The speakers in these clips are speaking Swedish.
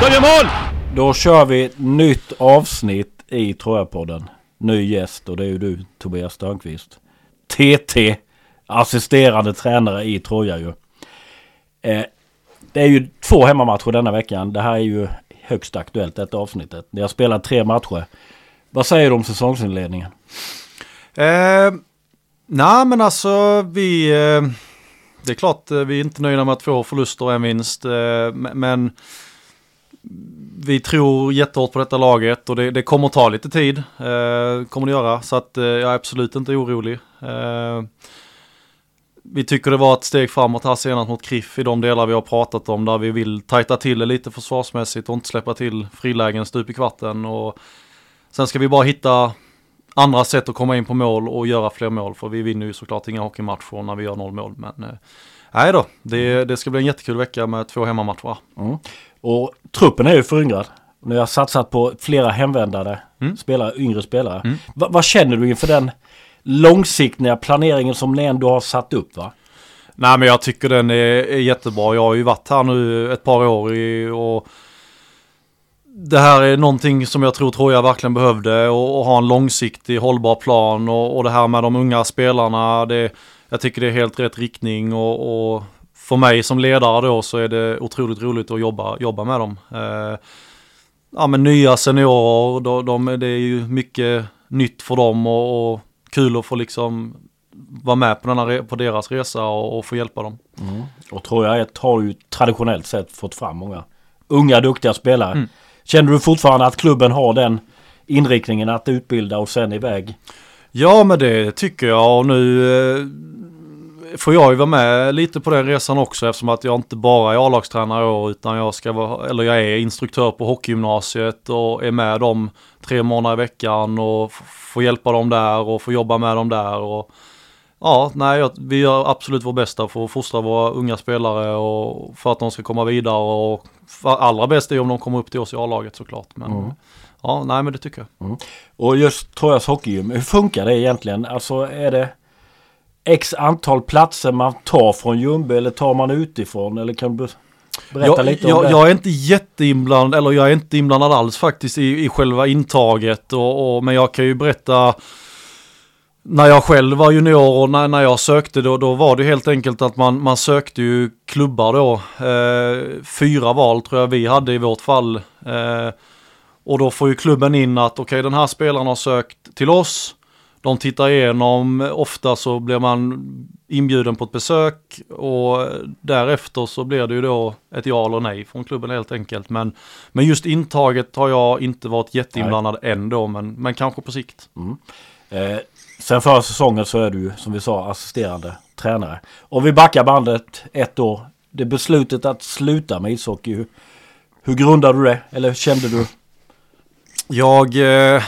De gör mål! Då kör vi ett nytt avsnitt i Trojapodden. Ny gäst och det är ju du Tobias Störnqvist. TT, assisterande tränare i Troja ju. Eh, det är ju två hemmamatcher denna veckan. Det här är ju högst aktuellt detta avsnittet. Ni har spelat tre matcher. Vad säger du om säsongsinledningen? Eh, Nej men alltså vi, eh, det är klart eh, vi är inte nöjda med två förluster och en vinst. Eh, men vi tror jättehårt på detta laget och det, det kommer ta lite tid. Eh, kommer det göra. Så att eh, jag är absolut inte orolig. Eh, vi tycker det var ett steg framåt här senast mot Kriff i de delar vi har pratat om där vi vill tajta till det lite försvarsmässigt och inte släppa till frilägen stup i kvarten. Och sen ska vi bara hitta andra sätt att komma in på mål och göra fler mål. För vi vinner ju såklart inga hockeymatcher när vi gör noll mål. Men eh, nej då, det, det ska bli en jättekul vecka med två hemmamatcher. Mm. Och truppen är ju föryngrad. Ni har satsat på flera hemvändare mm. spelare, yngre spelare. Mm. Va, vad känner du inför den långsiktiga planeringen som ni ändå har satt upp va? Nej men jag tycker den är, är jättebra. Jag har ju varit här nu ett par år i, och det här är någonting som jag tror Troja verkligen behövde och, och ha en långsiktig hållbar plan och, och det här med de unga spelarna. Det, jag tycker det är helt rätt riktning och, och för mig som ledare då så är det otroligt roligt att jobba, jobba med dem. Eh, ja men nya seniorer, de, de, det är ju mycket nytt för dem och, och kul att få liksom vara med på, denna, på deras resa och, och få hjälpa dem. Mm. Och Troja har ju traditionellt sett fått fram många unga duktiga spelare. Mm. Känner du fortfarande att klubben har den inriktningen att utbilda och sen iväg? Ja men det tycker jag och nu eh, får jag ju vara med lite på den resan också eftersom att jag inte bara är A-lagstränare utan jag ska vara, eller jag är instruktör på hockeygymnasiet och är med dem tre månader i veckan och får hjälpa dem där och får jobba med dem där och Ja, nej, vi gör absolut vårt bästa för att fostra våra unga spelare och för att de ska komma vidare och allra bäst är om de kommer upp till oss i A-laget såklart. Men mm. ja, nej men det tycker jag. Mm. Och just Trojas Hockeygym, hur funkar det egentligen? Alltså är det X antal platser man tar från Ljungby eller tar man utifrån? Eller kan du berätta jag, lite om jag, det? Jag är inte jätteinblandad, eller jag är inte inblandad alls faktiskt i, i själva intaget. Och, och, men jag kan ju berätta när jag själv var junior och när, när jag sökte då, då var det helt enkelt att man, man sökte ju klubbar då. Eh, fyra val tror jag vi hade i vårt fall. Eh, och då får ju klubben in att okej okay, den här spelaren har sökt till oss. De tittar igenom, ofta så blir man inbjuden på ett besök och därefter så blir det ju då ett ja eller nej från klubben helt enkelt. Men, men just intaget har jag inte varit jätteinblandad nej. än då, men, men kanske på sikt. Mm. Eh, Sen förra säsongen så är du som vi sa assisterande tränare. Och vi backar bandet ett år. Det beslutet att sluta med ishockey. Hur, hur grundade du det? Eller kände du? Jag, eh,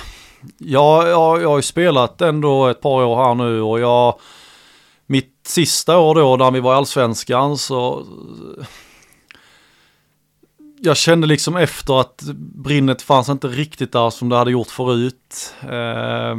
ja, jag, jag har ju spelat ändå ett par år här nu och jag mitt sista år då när vi var i allsvenskan så jag kände liksom efter att brinnet fanns inte riktigt där som det hade gjort förut. Eh,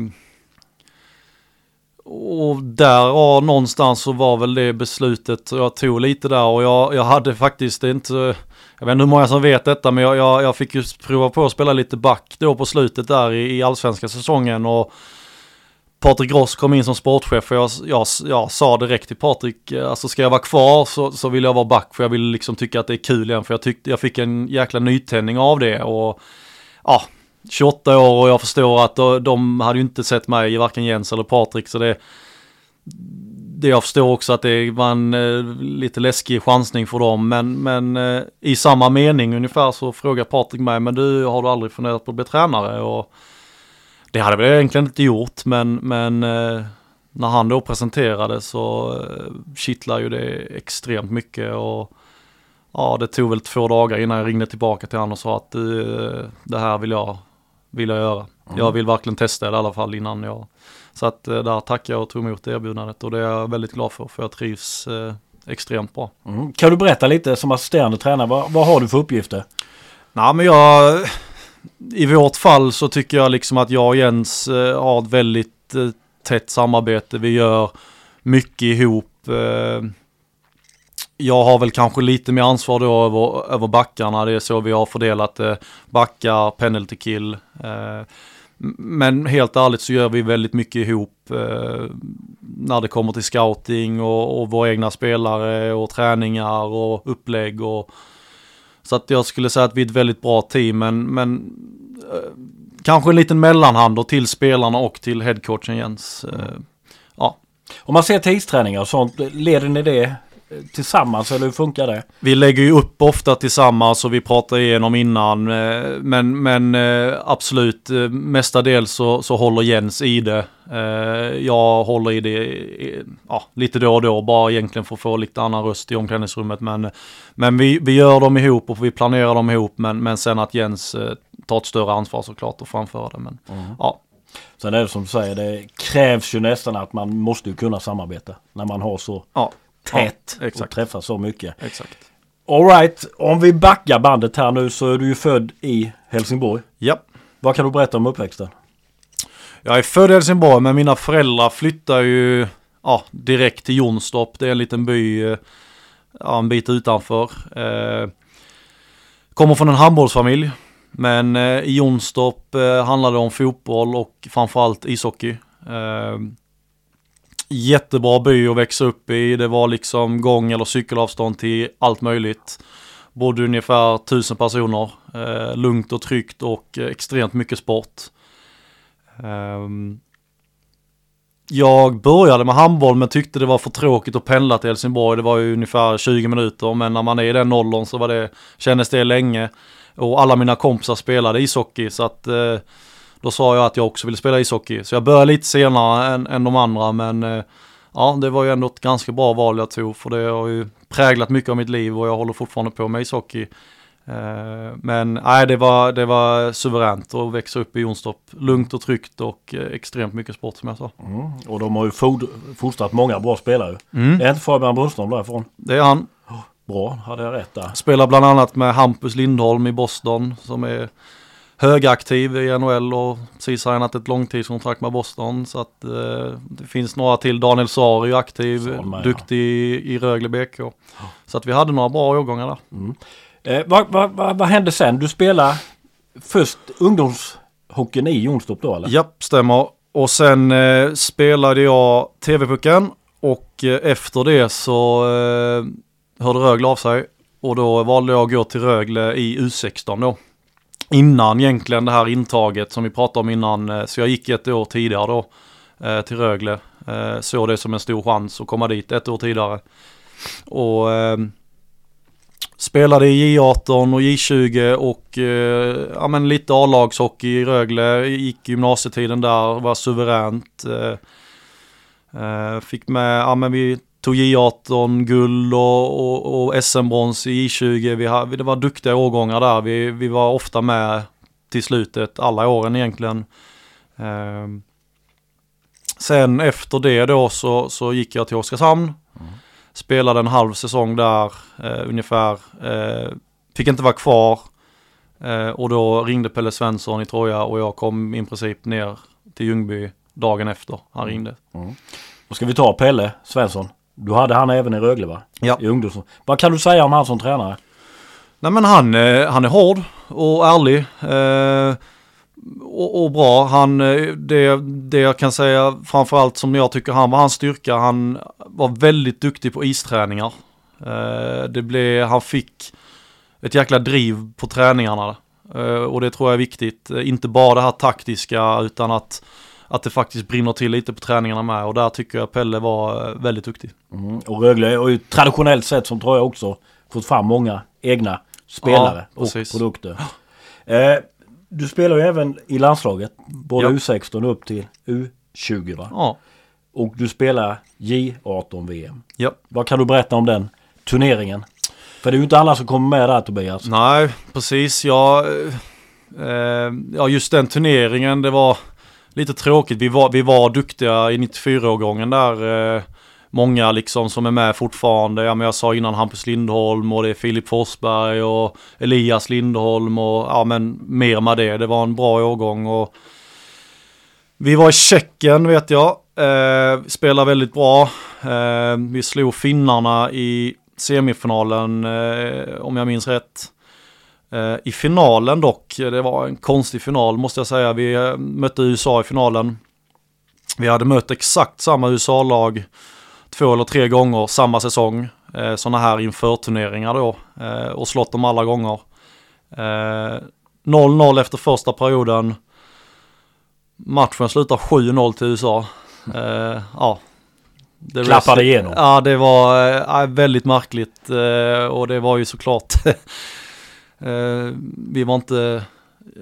och där ja, någonstans så var väl det beslutet jag tog lite där och jag, jag hade faktiskt inte, jag vet inte hur många som vet detta men jag, jag, jag fick ju prova på att spela lite back då på slutet där i, i allsvenska säsongen och Patrik Ross kom in som sportchef och jag, jag, jag sa direkt till Patrik, eh, alltså ska jag vara kvar så, så vill jag vara back för jag vill liksom tycka att det är kul igen för jag tyckte jag fick en jäkla nytändning av det och ja, 28 år och jag förstår att de hade ju inte sett mig, varken Jens eller Patrik, så det det jag förstår också att det var en eh, lite läskig chansning för dem, men, men eh, i samma mening ungefär så frågar Patrik mig, men du har du aldrig funderat på att bli tränare? Och det hade jag egentligen inte gjort, men, men eh, när han då presenterade så eh, kittlar ju det extremt mycket och ja, det tog väl två dagar innan jag ringde tillbaka till honom och sa att du, eh, det här vill jag vill jag göra. Mm. Jag vill verkligen testa det i alla fall innan jag... Så att eh, där tackar jag och tog emot erbjudandet och det är jag väldigt glad för för jag trivs eh, extremt bra. Mm. Kan du berätta lite som assisterande tränare, vad, vad har du för uppgifter? Nej men jag... I vårt fall så tycker jag liksom att jag och Jens eh, har ett väldigt eh, tätt samarbete. Vi gör mycket ihop. Eh, jag har väl kanske lite mer ansvar då över, över backarna. Det är så vi har fördelat det. Backar, penalty kill. Eh, men helt ärligt så gör vi väldigt mycket ihop eh, när det kommer till scouting och, och våra egna spelare och träningar och upplägg. Och, så att jag skulle säga att vi är ett väldigt bra team men, men eh, kanske en liten mellanhand då till spelarna och till headcoachen Jens. Eh, ja. Om man ser tidsträningar och sånt, leder ni det tillsammans eller hur funkar det? Vi lägger ju upp ofta tillsammans och vi pratar igenom innan. Eh, men, men eh, absolut, eh, mestadels så, så håller Jens i det. Jag håller i det ja, lite då och då, bara egentligen för att få lite annan röst i omklädningsrummet. Men, men vi, vi gör dem ihop och vi planerar dem ihop. Men, men sen att Jens tar ett större ansvar såklart och framför det. Men, mm. ja. Sen är det som du säger, det krävs ju nästan att man måste kunna samarbeta när man har så ja tätt ja, och träffar så mycket. Exakt. Alright, om vi backar bandet här nu så är du ju född i Helsingborg. Ja. Vad kan du berätta om uppväxten? Jag är född i Helsingborg men mina föräldrar flyttar ju ja, direkt till Jonstorp. Det är en liten by ja, en bit utanför. Eh, kommer från en handbollsfamilj. Men eh, i Jonstorp eh, handlar det om fotboll och framförallt ishockey. Eh, jättebra by att växa upp i. Det var liksom gång eller cykelavstånd till allt möjligt. Bodde ungefär tusen personer. Eh, lugnt och tryggt och extremt mycket sport. Eh, jag började med handboll men tyckte det var för tråkigt att pendla till Helsingborg. Det var ju ungefär 20 minuter men när man är i den åldern så var det, kändes det länge. Och alla mina kompisar spelade ishockey så att eh, då sa jag att jag också ville spela ishockey. Så jag började lite senare än, än de andra men eh, ja, det var ju ändå ett ganska bra val jag tog för det har ju präglat mycket av mitt liv och jag håller fortfarande på med ishockey. Eh, men nej, det var, det var suveränt att växa upp i Jonstorp. Lugnt och tryggt och eh, extremt mycket sport som jag sa. Mm. Och de har ju fostrat många bra spelare. Mm. Är inte Fabian Brunström därifrån? Det är han. Bra, hade jag rätt där. Spelar bland annat med Hampus Lindholm i Boston som är högaktiv i NHL och precis signat ett långtidskontrakt med Boston. Så att eh, det finns några till. Daniel Sari aktiv, med, duktig i, i Rögle BK. Så att vi hade några bra årgångar där. Mm. Eh, vad, vad, vad, vad, hände sen? Du spelade först ungdomshockeyn i Jonstorp då eller? Japp, stämmer. Och sen eh, spelade jag TV-pucken och eh, efter det så eh, hörde Rögle av sig. Och då valde jag att gå till Rögle i U16 då innan egentligen det här intaget som vi pratade om innan. Eh, så jag gick ett år tidigare då eh, till Rögle. Eh, såg det som en stor chans att komma dit ett år tidigare. Och ehm, spelade i J18 och J20 och ja, men lite A-lagshockey i Rögle. Gick gymnasietiden där, var suveränt. Fick med, ja men vi tog J18 guld och, och, och SM-brons i J20. Vi har, det var duktiga årgångar där. Vi, vi var ofta med till slutet, alla åren egentligen. Eh, sen efter det då så, så gick jag till Oskarshamn. Mm. Spelade en halv säsong där eh, ungefär. Eh, fick inte vara kvar. Eh, och då ringde Pelle Svensson i Troja och jag kom i princip ner till Ljungby dagen efter han mm. ringde. Mm. Då ska vi ta Pelle Svensson. Du hade han även i Rögle va? Ja. I ungdoms. Vad kan du säga om han som tränare? Nej men han, eh, han är hård och ärlig. Eh, och, och, bra. Han, eh, det, det jag kan säga framförallt som jag tycker han var hans styrka. Han var väldigt duktig på isträningar. Eh, det blev, han fick ett jäkla driv på träningarna. Eh, och det tror jag är viktigt. Inte bara det här taktiska utan att att det faktiskt brinner till lite på träningarna med och där tycker jag Pelle var eh, väldigt duktig. Mm. Och Rögle har ju traditionellt sett som tror jag också fått fram många egna spelare ja, och produkter. Eh, du spelar ju även i landslaget, både ja. U16 upp till U20 va? Ja. Och du spelar J18 VM. Ja. Vad kan du berätta om den turneringen? För det är ju inte alla som kommer med där Tobias. Nej, precis. Ja, eh, ja just den turneringen, det var lite tråkigt. Vi var, vi var duktiga i 94-årgången där. Eh, många liksom som är med fortfarande. Ja, men jag sa innan Hampus Lindholm och det är Filip Forsberg och Elias Lindholm och ja men mer med det. Det var en bra årgång och vi var i Tjeckien vet jag. Eh, spelade väldigt bra. Eh, vi slog finnarna i semifinalen eh, om jag minns rätt. Eh, I finalen dock, det var en konstig final måste jag säga. Vi eh, mötte USA i finalen. Vi hade mött exakt samma USA-lag två eller tre gånger samma säsong. Eh, Sådana här inför-turneringar då. Eh, och slått dem alla gånger. Eh, 0-0 efter första perioden. Matchen slutar 7-0 till USA. Eh, ja. Det Klappade igenom. Ja, det var väldigt märkligt och det var ju såklart vi var inte,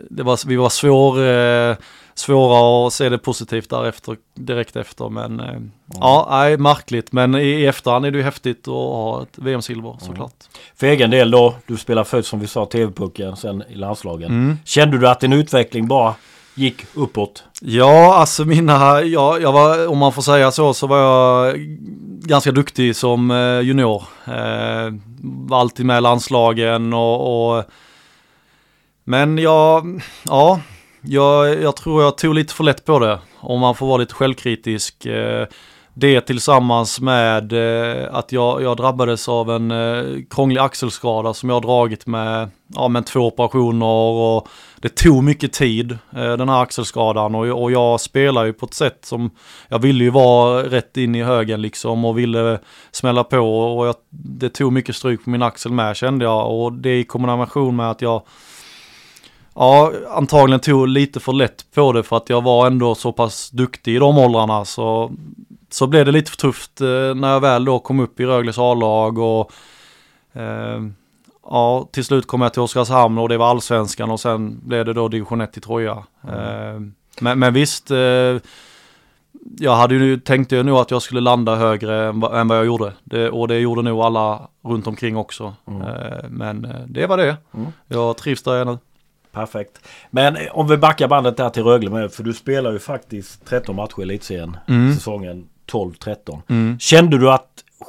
det var, vi var svår, eh, svåra att se det positivt därefter, direkt efter men eh, ja, nej, märkligt men i, efterhand är det ju häftigt att ha ett VM-silver såklart. För egen del då, du spelar först som vi sa TV-pucken, sen i landslagen. Mm. Kände du att din utveckling bara gick uppåt? Ja, alltså mina, ja, jag var, om man får säga så, så var jag ganska duktig som eh, junior. Eh, var alltid med i landslagen och, och men jag, ja, jag, jag tror jag tog lite för lätt på det. Om man får vara lite självkritisk. Eh, det tillsammans med eh, att jag, jag drabbades av en eh, krånglig axelskada som jag har dragit med, ja, med två operationer och det tog mycket tid eh, den här axelskadan. Och, och jag spelar ju på ett sätt som jag ville ju vara rätt in i högen liksom och ville smälla på och jag, det tog mycket stryk på min axel med kände jag. Och det i kombination med att jag Ja, antagligen tog lite för lätt på det för att jag var ändå så pass duktig i de åldrarna så så blev det lite för tufft eh, när jag väl då kom upp i Rögles A-lag och eh, ja, till slut kom jag till Oskarshamn och det var allsvenskan och sen blev det då division 1 i Troja. Eh, men, men visst, eh, jag hade ju, tänkte ju nog att jag skulle landa högre än, vad- än vad jag gjorde. Det, och det gjorde nog alla runt omkring också. Mm. Eh, men eh, det var det. Mm. Jag trivs där jag är nu. Perfekt. Men om vi backar bandet där till Rögle med, för du spelar ju faktiskt 13 matcher i elitserien. Mm. Säsongen 12-13. Mm. Kände du att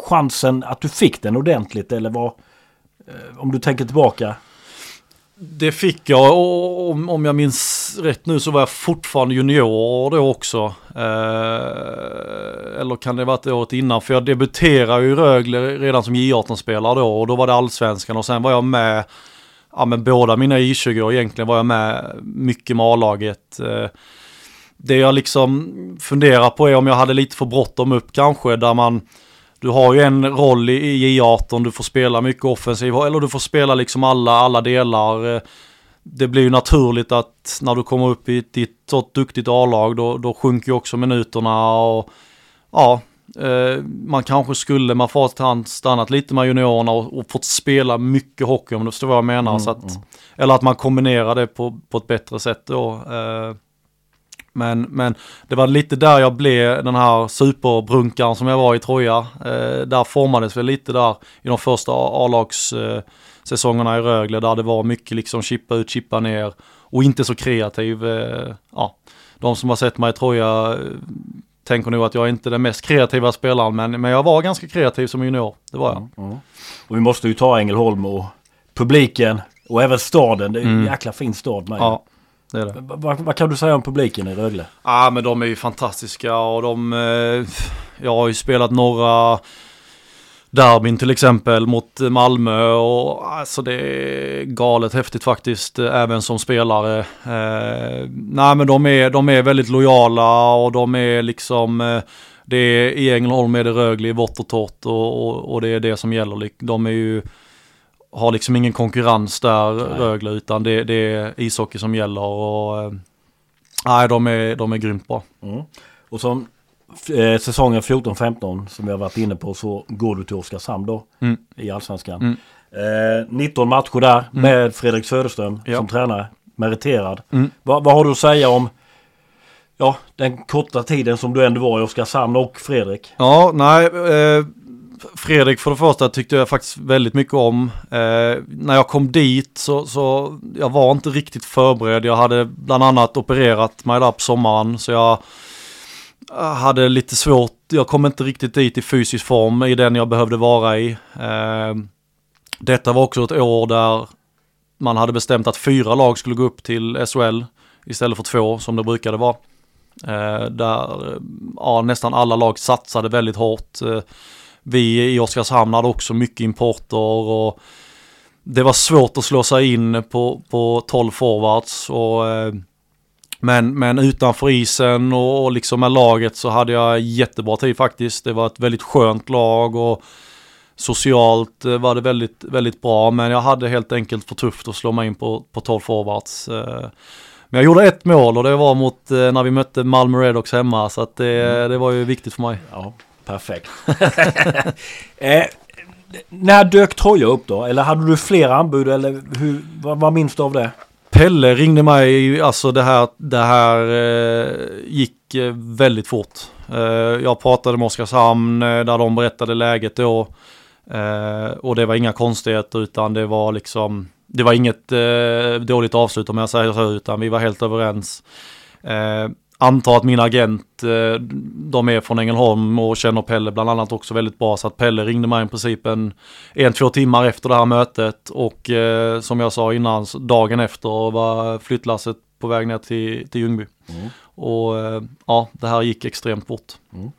chansen, att du fick den ordentligt eller vad? eh, Om du tänker tillbaka. Det fick jag och om, om jag minns rätt nu så var jag fortfarande junior då också. Eh, eller kan det varit året innan? För jag debuterade ju i Rögle redan som J18-spelare då och då var det allsvenskan och sen var jag med, ja men båda mina I20 år egentligen var jag med mycket med A-laget. Eh, det jag liksom funderar på är om jag hade lite för bråttom upp kanske där man du har ju en roll i i J18, du får spela mycket offensiv, eller du får spela liksom alla, alla delar. Eh, Det blir ju naturligt att när du kommer upp i ett så duktigt A-lag, då, då sjunker ju också minuterna och ja, eh, man kanske skulle, man får ha stannat lite med juniorerna och, och fått spela mycket hockey om du förstår vad jag menar. Mm, så att, mm. Eller att man kombinerar det på, på ett bättre sätt då. Eh, men, men det var lite där jag blev den här superbrunkaren som jag var i Troja. Eh, där formades väl lite där i de första A-lags eh, säsongerna i Rögle där det var mycket liksom chippa ut, chippa ner och inte så kreativ. Eh, ja. De som har sett mig i Troja eh, tänker nog att jag är inte är den mest kreativa spelaren men, men jag var ganska kreativ som junior. Det var jag. Mm. Och vi måste ju ta Ängelholm och publiken och även staden. Det är en Mm. jäkla fin stad med. Ja, det är det. Vad, vad, kan du säga om publiken i Rögle? Ja men de är ju fantastiska och de, eh, jag har ju spelat några derbyn till exempel mot Malmö och alltså det är galet häftigt faktiskt eh, även som spelare. Eh, nej men de är, de är väldigt lojala och de är liksom eh, det är, I Ängelholm är det Rögle i vått och torrt och, och, och det är det som gäller. De är ju har liksom ingen konkurrens där Nej. Rögle utan det, det är ishockey som gäller och eh, nej de är, de är grymt bra. Mm. Och som eh, säsongen 14-15 som vi har varit inne på så går du till Oskarshamn då Mm. i Allsvenskan. Mm. Eh, 19 matcher där med Fredrik Söderström Ja. som tränare. Meriterad. Mm. Vad, vad har du att säga om ja, den korta tiden som du ändå var i Oskarshamn och Fredrik? Ja, nej. Eh, Fredrik för det första tyckte jag faktiskt väldigt mycket om. Eh, när jag kom dit så, så jag var inte riktigt förberedd. Jag hade bland annat opererat mig där på sommaren så jag hade lite svårt. Jag kom inte riktigt dit i fysisk form i den jag behövde vara i. Eh, detta var också ett år där man hade bestämt att fyra lag skulle gå upp till SHL istället för två som det brukade vara. Eh, där ja, nästan alla lag satsade väldigt hårt. Eh, vi i Oskarshamn hade också mycket importer och det var svårt att slå sig in på, på 12 forwards. Och, eh, men, men utanför isen och, och liksom med laget så hade jag jättebra tid faktiskt. Det var ett väldigt skönt lag och socialt eh, var det väldigt, väldigt bra. Men jag hade helt enkelt för tufft att slå mig in på, på 12 forwards. Eh. Men jag gjorde ett mål och det var mot när vi mötte Malmö Redhawks hemma. Så att det, mm. det var ju viktigt för mig. Ja, perfekt. eh, när dök Troja upp då? Eller hade du fler anbud eller hur, vad, vad minns du av det? Pelle ringde mig, alltså det här, det här eh, gick eh, väldigt fort. Eh, jag pratade med Oskarshamn eh, där de berättade läget då. Eh, och det var inga konstigheter utan det var liksom, det var inget eh, dåligt avslut om jag säger så utan vi var helt överens eh, antar att min agent, eh, de är från Ängelholm och känner Pelle bland annat också väldigt bra. Så att Pelle ringde mig i princip en, en två timmar efter det här mötet. Och eh, som jag sa innan, dagen efter var flyttlasset på väg ner till, till Ljungby. Mm. Och eh, ja, det här gick extremt fort. Mm.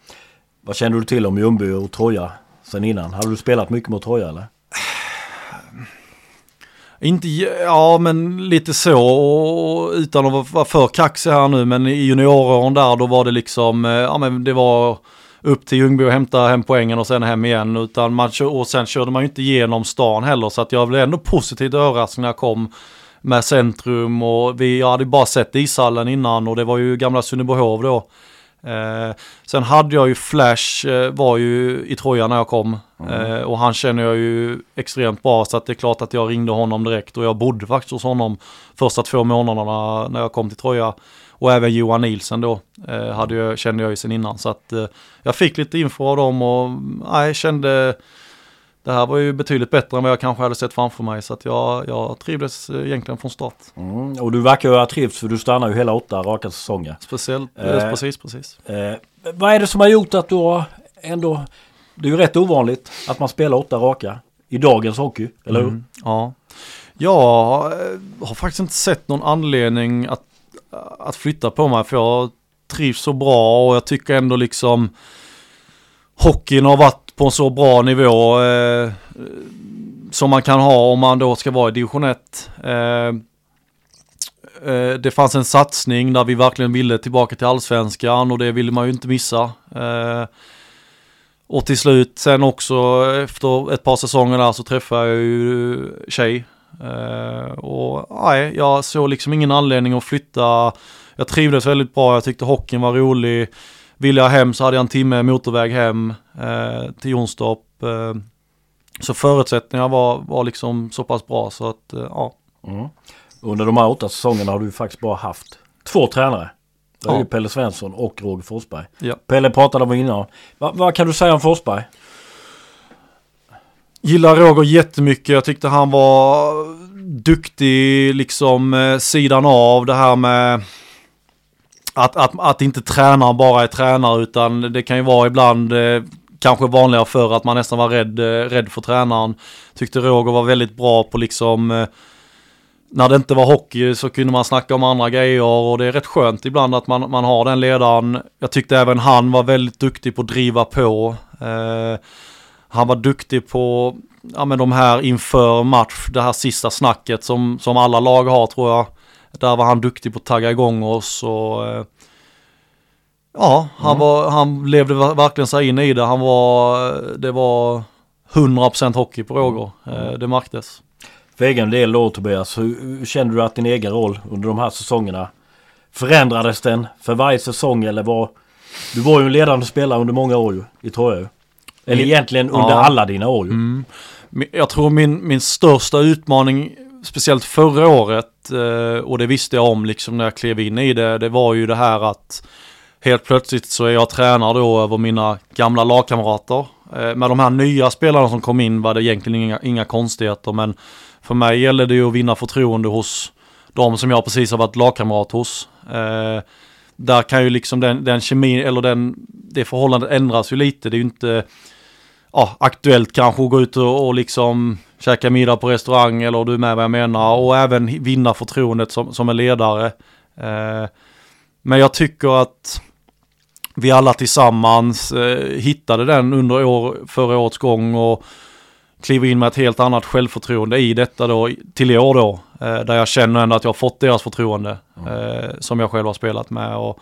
Vad kände du till om Ljungby och Troja sen innan? Hade du spelat mycket mot Troja eller? Inte, ja men lite så utan att vara för kaxig här nu men i junioråren där då var det liksom, eh, ja men det var upp till Ljungby och hämta hem poängen och sen hem igen. Utan man, och sen körde man ju inte igenom stan heller så att jag blev ändå positivt överraskad när jag kom med centrum och vi, jag hade bara sett ishallen innan och det var ju gamla Sunnebyhov då. Eh, sen hade jag ju Flash, eh, var ju i Troja när jag kom. Mm. Eh, och han känner jag ju extremt bra så att det är klart att jag ringde honom direkt. Och jag bodde faktiskt hos honom första två månaderna när jag kom till Troja. Och även Johan Nielsen då eh, hade jag, kände jag ju sen innan. Så att eh, jag fick lite info av dem och nej, kände det här var ju betydligt bättre än vad jag kanske hade sett framför mig. Så att jag, jag trivdes egentligen från start. Mm, och du verkar ju ha trivts för du stannar ju hela åtta raka säsonger. Speciellt, eh, precis, precis. Eh, vad är det som har gjort att du har ändå... Det är ju rätt ovanligt att man spelar åtta raka i dagens hockey, eller hur? Mm, ja. Jag eh, har faktiskt inte sett någon anledning att, att flytta på mig för jag trivs så bra och jag tycker ändå liksom hockeyn har varit på en så bra nivå eh, som man kan ha om man då ska vara i division 1. Eh, eh, det fanns en satsning där vi verkligen ville tillbaka till allsvenskan och det ville man ju inte missa. Eh, och till slut sen också efter ett par säsonger där så träffade jag ju tjej. Eh, och nej, jag såg liksom ingen anledning att flytta. Jag trivdes väldigt bra, jag tyckte hockeyn var rolig. Ville jag hem så hade jag en timme motorväg hem eh, till Jonstorp. Eh, så förutsättningarna var, var liksom så pass bra så att eh, ja. Mm. Under de här åtta säsongerna har du faktiskt bara haft två tränare. Det är ja. Pelle Svensson och Roger Forsberg. Ja. Pelle pratade om innan. Va, vad kan du säga om Forsberg? Gillar Roger jättemycket. Jag tyckte han var duktig liksom eh, sidan av det här med att, att, att inte tränaren bara är tränare utan det kan ju vara ibland eh, kanske vanligare för att man nästan var rädd, eh, rädd för tränaren. Tyckte Roger var väldigt bra på liksom eh, när det inte var hockey så kunde man snacka om andra grejer och det är rätt skönt ibland att man, man har den ledaren. Jag tyckte även han var väldigt duktig på att driva på. Eh, han var duktig på ja, men de här inför match, det här sista snacket som, som alla lag har tror jag. Där var han duktig på att tagga igång oss och eh, ja, han, mm. var, han levde verkligen sig in i det. Han var, det var 100% hockey på Roger. Mm. Eh, det märktes. För egen del då Tobias, hur, kände du att din egen roll under de här säsongerna förändrades den för varje säsong eller var du var ju en ledande spelare under många år ju, i Troja Eller egentligen under ja. alla dina år ju. Mm. Jag tror min, min största utmaning speciellt förra året, eh, och det visste jag om liksom när jag klev in i det, det var ju det här att helt plötsligt så är jag tränare då över mina gamla lagkamrater. Eh, med de här nya spelarna som kom in var det egentligen inga, inga konstigheter, men för mig gäller det ju att vinna förtroende hos de som jag precis har varit lagkamrat hos. Eh, där kan ju liksom den, den kemin, eller den, det förhållandet ändras ju lite. Det är ju inte ja, aktuellt kanske att gå ut och, och liksom käka middag på restaurang eller du är med vad jag menar och även vinna förtroendet som, som en ledare. Eh, men jag tycker att vi alla tillsammans eh, hittade den under år, förra årets gång och kliver in med ett helt annat självförtroende i detta då till i år då. Eh, där jag känner ändå att jag har fått deras förtroende eh, som jag själv har spelat med. Och,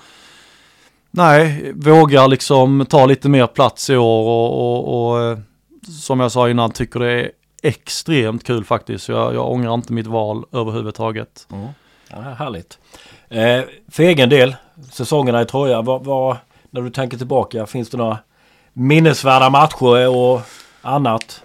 nej, vågar liksom ta lite mer plats i år och, och, och som jag sa innan tycker det är extremt kul faktiskt. Jag, jag ångrar inte mitt val överhuvudtaget. Mm. Ja, härligt. Eh, för egen del, säsongerna i Troja, vad, vad, när du tänker tillbaka, finns det några minnesvärda matcher och annat?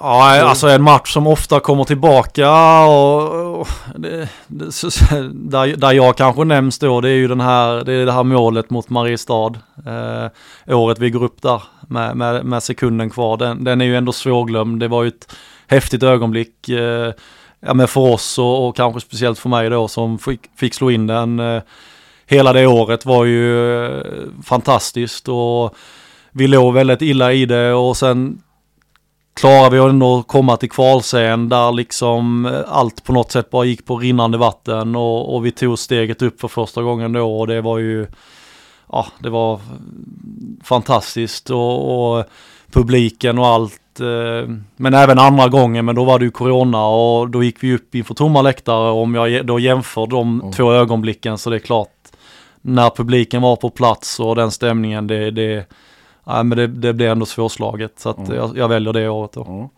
Ja, alltså en match som ofta kommer tillbaka och, och det, det, så, där, där jag kanske nämns då, det är ju den här, det är det här målet mot Mariestad. Eh, året vi går upp där med, med, med sekunden kvar. Den, den, är ju ändå svårglömd. Det var ju ett häftigt ögonblick. Eh, ja, men för oss och, och, kanske speciellt för mig då som fick, fick slå in den. Eh, hela det året var ju eh, fantastiskt och vi låg väldigt illa i det och sen klarade vi ändå att komma till kvalscen där liksom eh, allt på något sätt bara gick på rinnande vatten och, och vi tog steget upp för första gången då och det var ju ja, det var fantastiskt och, och publiken och allt. Eh, men även andra gången, men då var det ju corona och då gick vi upp inför tomma läktare. Om jag då jämför de mm. två ögonblicken så det är klart när publiken var på plats och den stämningen, det, det, ja, men det, det blev ändå svårslaget. Så att mm. jag, jag, väljer det året då. Mm.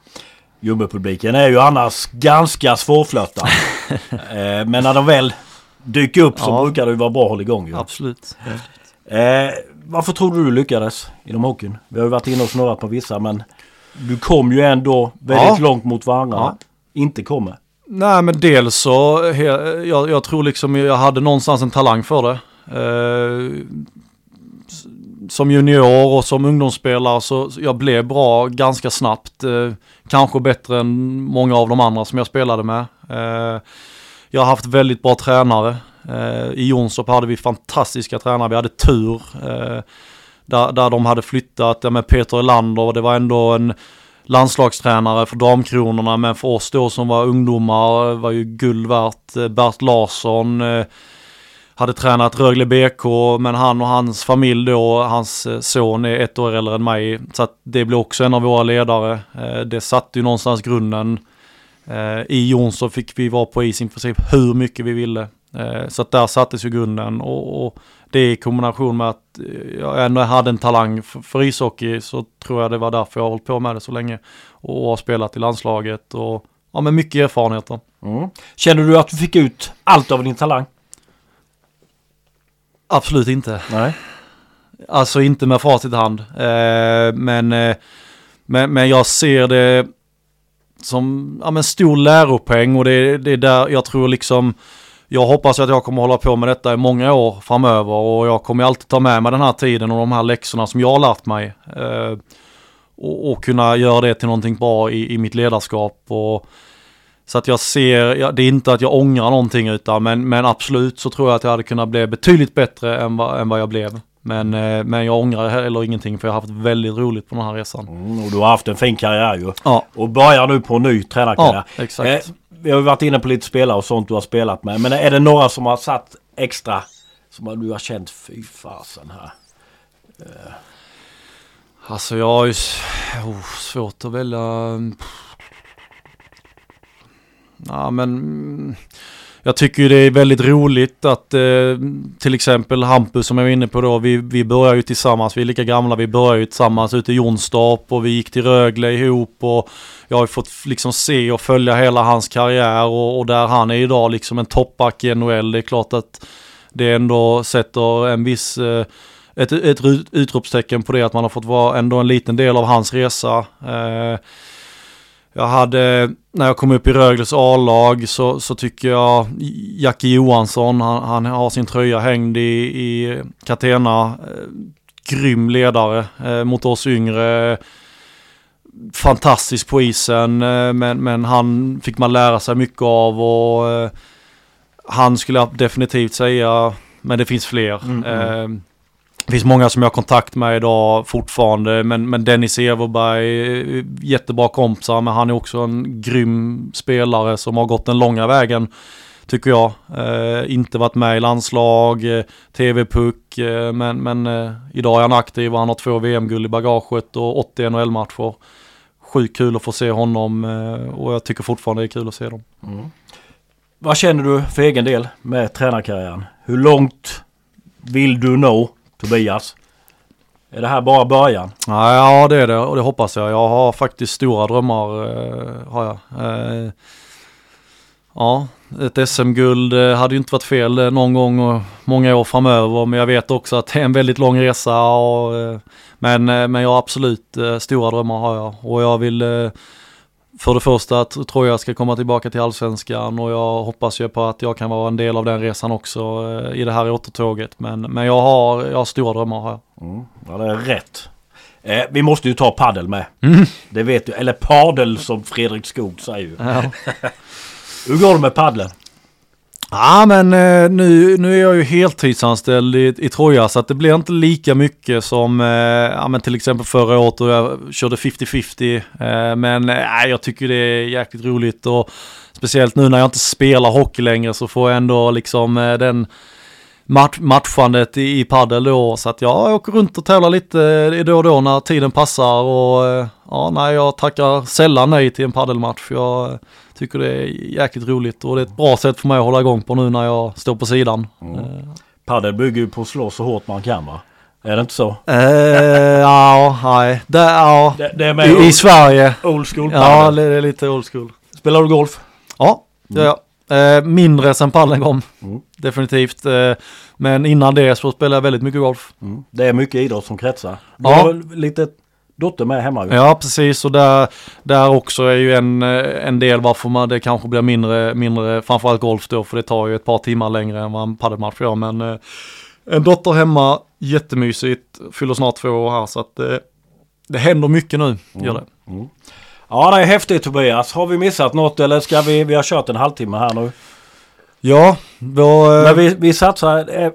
Jumbo-publiken är ju annars ganska svårflörtad. eh, men när de väl dyker upp så ja. brukar det ju vara bra att hålla igång. Ju. Absolut. Eh, varför tror du du lyckades inom hockeyn? Vi har ju varit inne och snurrat på vissa men du kom ju ändå väldigt ja. långt mot vad andra ja. inte kommer. Nej men dels så, jag, jag, tror liksom jag hade någonstans en talang för det. Eh, som junior och som ungdomsspelare så jag blev bra ganska snabbt. Eh, kanske bättre än många av de andra som jag spelade med. Eh, jag har haft väldigt bra tränare. Eh, I Jonstorp hade vi fantastiska tränare, vi hade tur. Där, där de hade flyttat, ja, med Peter Elander, det var ändå en landslagstränare för Damkronorna, men för oss då som var ungdomar var ju guld värt. Eh, Bert Larsson eh, hade tränat Rögle BK, men han och hans familj då, hans eh, son är ett år äldre än mig, så att det blev också en av våra ledare. Det satte ju någonstans grunden. I Jonsson fick vi vara på is i princip hur mycket vi ville. Så att där sattes ju grunden och, och, det i kombination med att jag ändå hade en talang för, för ishockey så tror jag det var därför jag har hållit på med det så länge och har spelat i landslaget och ja, med mycket erfarenheter. Mm. Känner du att du fick ut allt av din talang? Absolut inte. Nej. Alltså inte med facit i hand. Eh, men, eh, men, men jag ser det som ja, men stor läropeng och det, det är där jag tror liksom jag hoppas att jag kommer hålla på med detta i många år framöver och jag kommer alltid ta med mig den här tiden och de här läxorna som jag har lärt mig. Eh, och, och, kunna göra det till någonting bra i, i mitt ledarskap. Och, så att jag ser, det är inte att jag ångrar någonting utan men, men absolut så tror jag att jag hade kunnat bli betydligt bättre än, va, än vad jag blev. Men, eh, men jag ångrar heller ingenting för jag har haft väldigt roligt på den här resan. Mm, och du har haft en fin karriär ju. Ja. Och börjar nu på en ny tränarkarriär. Ja, exakt. Eh, vi har varit inne på lite spelare och sånt du har spelat med. Men är det några som har satt extra som du har känt fy fasen här? Uh. Alltså jag har ju oh, svårt att välja. Mm. Ja men mm jag tycker ju det är väldigt roligt att eh, till exempel Hampus som jag var inne på då, vi, vi börjar ju tillsammans, vi är lika gamla, vi börjar ju tillsammans ute i Jonstorp och vi gick till Rögle ihop och jag har ju fått liksom se och följa hela hans karriär och, och där han är idag liksom en toppback i NHL. Det är klart att det ändå sätter en viss eh, ett, ett utropstecken på det att man har fått vara ändå en liten del av hans resa. Eh, jag hade, när jag kom upp i Rögles A-lag så, så tycker jag Jackie Johansson, han, han har sin tröja hängd i, i Catena. Eh, grym ledare eh, mot oss yngre. Fantastisk på isen, eh, men, men han fick man lära sig mycket av och eh, han skulle jag definitivt säga, men det finns fler. Mm, mm. Eh, det finns många som jag har kontakt med idag fortfarande, men, men Dennis Everberg, jättebra kompisar, men han är också en grym spelare som har gått den långa vägen tycker jag. Eh, inte varit med i landslag, eh, TV-puck, eh, men, men eh, idag är han aktiv och han har två VM-guld i bagaget och 80 NHL-matcher. Sjukt kul att få se honom eh, och jag tycker fortfarande det är kul att se dem. Mm. Vad känner du för egen del med tränarkarriären? Hur långt vill du nå Tobias? Är det här bara början? Ja, det är det och det hoppas jag. Jag har faktiskt stora drömmar. Eh, har jag. Eh, ja, ett SM-guld eh, hade ju inte varit fel eh, någon gång och många år framöver. Men jag vet också att det är en väldigt lång resa. Och, eh, men, eh, men jag har absolut eh, stora drömmar har jag. Och jag vill för det första tror jag ska komma tillbaka till allsvenskan och jag hoppas ju på att jag kan vara en del av den resan också i det här återtåget. Men, men jag, har, jag har stora drömmar jag. Mm, ja, det är rätt. Eh, vi måste ju ta paddel med. Mm. Det vet du. Eller padel som Fredrik Skog säger. Ja. Hur går det med paddeln? Ja men eh, nu, nu är jag ju heltidsanställd i, i Troja så att det blir inte lika mycket som eh, ja, men till exempel förra året då jag körde 50-50. Eh, men eh, jag tycker det är jäkligt roligt och speciellt nu när jag inte spelar hockey längre så får jag ändå liksom eh, den match, matchandet i, i padel då. Så att jag åker runt och tävlar lite eh, då och då när tiden passar och eh, ja, nej jag tackar sällan nej till en padelmatch. Jag tycker det är jäkligt roligt och det är ett bra sätt för mig att hålla igång på nu när jag står på sidan. Mm. Uh. Padel bygger ju på att slå så hårt man kan va? Är det inte så? Uh, ja, nej. Det, ja. Det, det är I, old, I, Sverige. Old school padel. Ja, det är lite old school. Spelar du golf? Ja, det gör jag. Eh, mindre sen paddeln kom. Mm. Definitivt. Eh, men innan det så spelade jag väldigt mycket golf. Mm. Det är mycket idrott som kretsar. Du ja. har lite dotter med hemma. Ja precis och där, där också är ju en, en del varför man det kanske blir mindre, mindre framförallt golf då för det tar ju ett par timmar längre än vad en padelmatch gör men eh, en dotter hemma, jättemysigt, fyller snart två år här så att eh, det händer mycket nu, mm. gör det. Mm. Ja det är häftigt Tobias. Har vi missat något eller ska vi, vi har kört en halvtimme här nu. Ja, vår, eh, Men vi, vi satsar, är,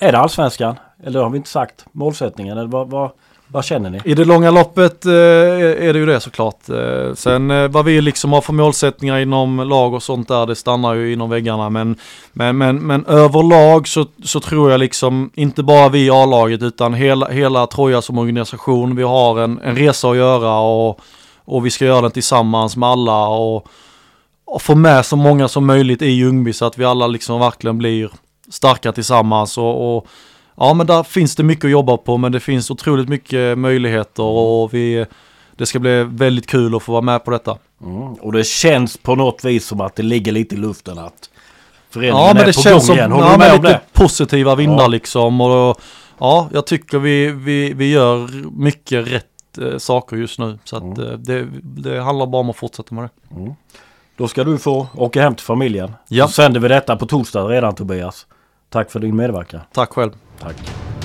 är det allsvenskan? Eller har vi inte sagt målsättningen? Eller vad, vad, vad känner ni? I det långa loppet eh, är det ju det såklart. Eh, sen eh, vad vi liksom har för målsättningar inom lag och sånt där, det stannar ju inom väggarna. Men, men, men, men överlag så, så tror jag liksom, inte bara vi i A-laget utan hela, hela Troja som organisation. Vi har en, en resa att göra och, och vi ska göra den tillsammans med alla. Och, och få med så många som möjligt i Ljungby så att vi alla liksom verkligen blir starka tillsammans. och, och ja men där finns det mycket att jobba på men det finns otroligt mycket möjligheter och vi, det ska bli väldigt kul att få vara med på detta. Mm. Och det känns på något vis som att det ligger lite i luften att föreningen ja, men det är på känns gång som, igen. Håller ja, du med om lite det? positiva vindar ja. liksom. Och, ja, jag tycker vi, vi, vi gör mycket rätt eh, saker just nu. Så att, mm. eh, det, det handlar bara om att fortsätta med det. Mm. Då ska du få åka hem till familjen. Ja. Så sänder vi detta på torsdag redan Tobias. Tack för din medverkan. Tack själv. Tack.